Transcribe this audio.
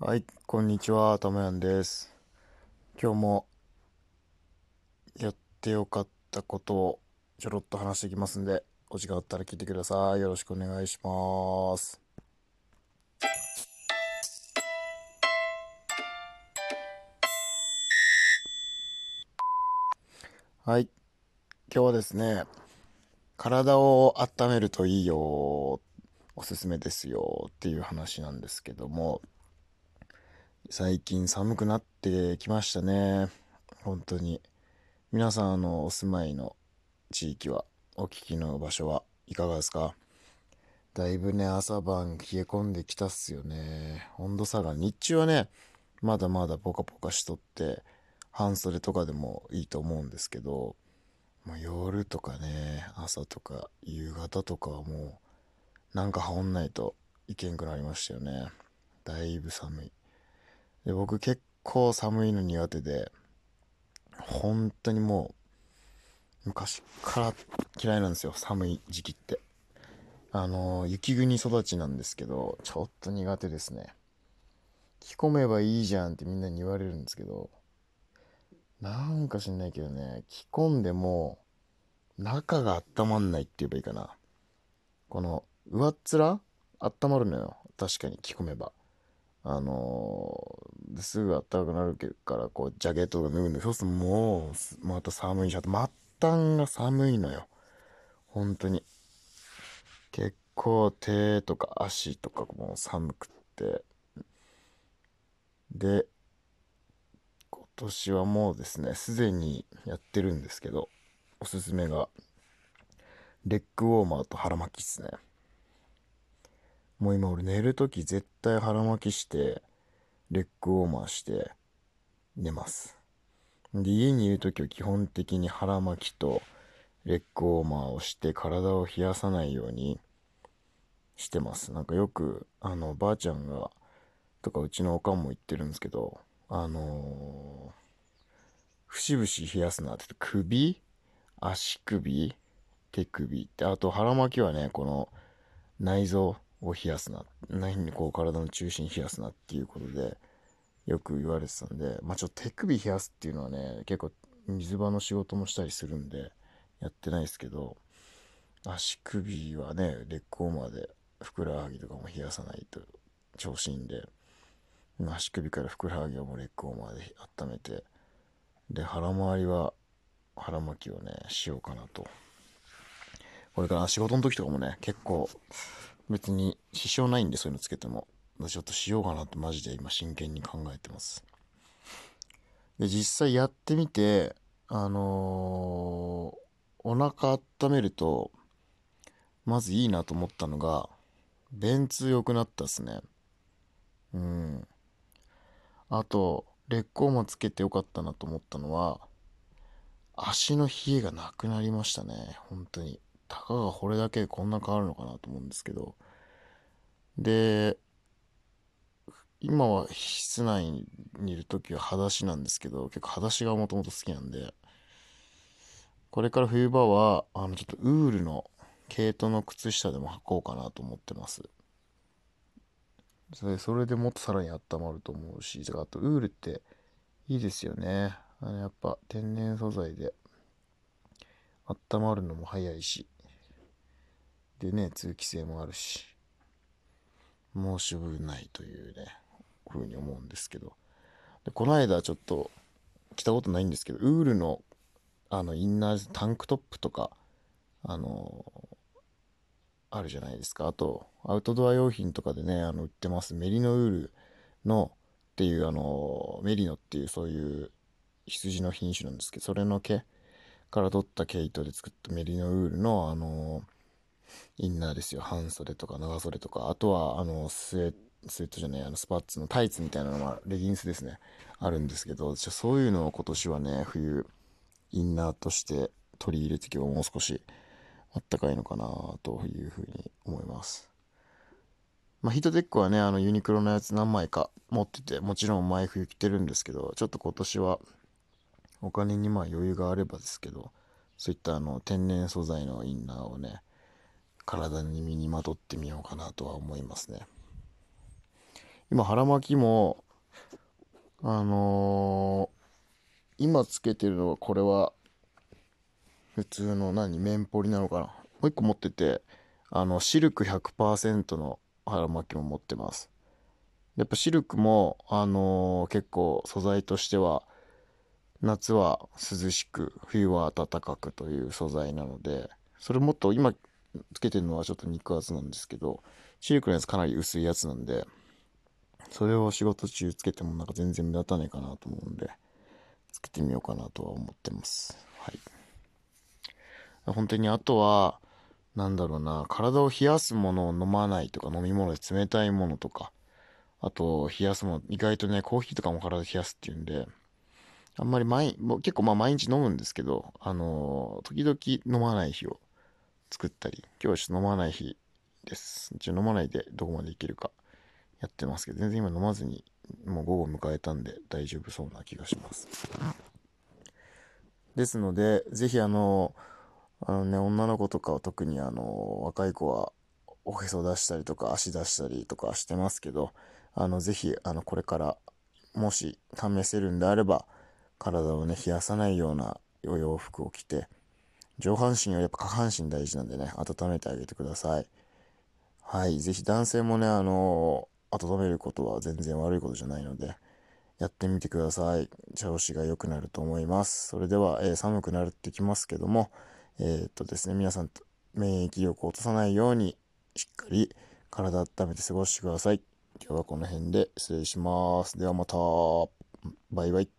はい、こんにちは、たまやんです。今日もやってよかったことをちょろっと話していきますんで、お時間あったら聞いてください。よろしくお願いします。はい、今日はですね、体を温めるといいよ、おすすめですよっていう話なんですけども、最近寒くなってきましたね。本当に。皆さん、あの、お住まいの地域は、お聞きの場所はいかがですか？だいぶね、朝晩冷え込んできたっすよね。温度差が、日中はね、まだまだポカポカしとって、半袖とかでもいいと思うんですけど、まあ、夜とかね、朝とか夕方とかはもう、なんか羽織んないといけんくなりましたよね。だいぶ寒い。で僕結構寒いの苦手で本当にもう昔から嫌いなんですよ寒い時期って。あの雪国育ちなんですけどちょっと苦手ですね。着込めばいいじゃんってみんなに言われるんですけどなんか知んないけどね着込んでも中が温まんないって言えばいいかな。この上っ面温まるのよ。確かに着込めば。あのー、すぐ暖かくなるからこうジャケットとか脱ぐんでそうするともうまた寒いしあと末端が寒いのよ。本当に。結構手とか足とかも寒くって。で今年はもうですねすでにやってるんですけどおすすめがレッグウォーマーと腹巻きっすね。もう今俺寝るとき絶対腹巻きして、レッグウォーマーして寝ます。で、家にいるときは基本的に腹巻きとレッグウォーマーをして体を冷やさないようにしてます。なんかよく、あの、ばあちゃんが、とかうちのおかんも言ってるんですけど、あのー、節々冷やすなって首足首手首って、あと腹巻きはね、この内臓、を冷やすな。何にこう体の中心冷やすなっていうことでよく言われてたんでまあちょっと手首冷やすっていうのはね結構水場の仕事もしたりするんでやってないですけど足首はねレッグウォーマーでふくらはぎとかも冷やさないと調子いいんで足首からふくらはぎをもレッグウォーマーで温めてで腹回りは腹巻きをねしようかなと。これから仕事の時とかもね結構別に支障ないんでそういうのつけても。ちょっとしようかなってマジで今真剣に考えてます。で実際やってみてあのー、お腹温めるとまずいいなと思ったのが便通良くなったっすね。うん。あと劣行もつけてよかったなと思ったのは足の冷えがなくなりましたね。本当に。たかがこれだけでこんな変わるのかなと思うんですけど。で今は室内にいる時は裸足なんですけど結構裸足がもともと好きなんで。これから冬場はあのちょっとウールの毛糸の靴下でも履こうかなと思ってます。それそれでもっとさらに温まると思うしあとウールっていいですよね。あのやっぱ天然素材で温まるのも早いし。でね通気性もあるし申し分ないというねふうに思うんですけど。でこの間ちょっと着たことないんですけどウールのあのインナータンクトップとかあのあるじゃないですか。あとアウトドア用品とかでねあの売ってますメリノウールのっていうあのメリノっていうそういう羊の品種なんですけどそれの毛から取った毛糸で作ったメリノウールのあのインナーですよ。半袖とか長袖とか。あとはあのスウェスウェットじゃないあのスパッツのタイツみたいなのはレギンスですね。あるんですけどそういうのを今年はね冬インナーとして取り入れていけばもう少しあったかいのかなというふうに思います。まあヒートテックはねあのユニクロのやつ何枚か持っててもちろん前冬着てるんですけどちょっと今年はお金にまあ余裕があればですけどそういったあの天然素材のインナーをね体に身にまとってみようかなとは思いますね。今腹巻きもあのー、今つけてるのはこれは普通の何綿ポリなのかな？もう一個持っててあのシルク100%の腹巻きも持ってます。やっぱシルクもあのー、結構素材としては夏は涼しく冬は暖かくという素材なのでそれもっと今つけてるのはちょっと肉厚なんですけどシルクのやつかなり薄いやつなんでそれを仕事中つけてもなんか全然目立たないかなと思うんでつけてみようかなとは思ってます。はい。本当にあとはなんだろうな体を冷やすものを飲まないとか飲み物で冷たいものとかあと冷やすもの意外とねコーヒーとかも体冷やすっていうんであんまり毎、も結構まあ毎日飲むんですけど、あのー、時々飲まない日を作ったり、今日は飲まない日です。一応飲まないでどこまでいけるかやってますけど、全然今飲まずに、もう午後迎えたんで大丈夫そうな気がします。ですので、ぜひあの、あのね、女の子とかは特にあの、若い子はおへそ出したりとか足出したりとかしてますけど、あの、ぜひ、あの、これから、もし試せるんであれば、体をね、冷やさないようなお洋服を着て、上半身よりやっぱ下半身大事なんでね、温めてあげてください。はい。ぜひ男性もね、あの、温めることは全然悪いことじゃないので、やってみてください。調子が良くなると思います。それでは、えー、寒くなってきますけども、えー、っとですね、皆さん、免疫力を落とさないように、しっかり体温めて過ごしてください。今日はこの辺で失礼します。ではまた。バイバイ。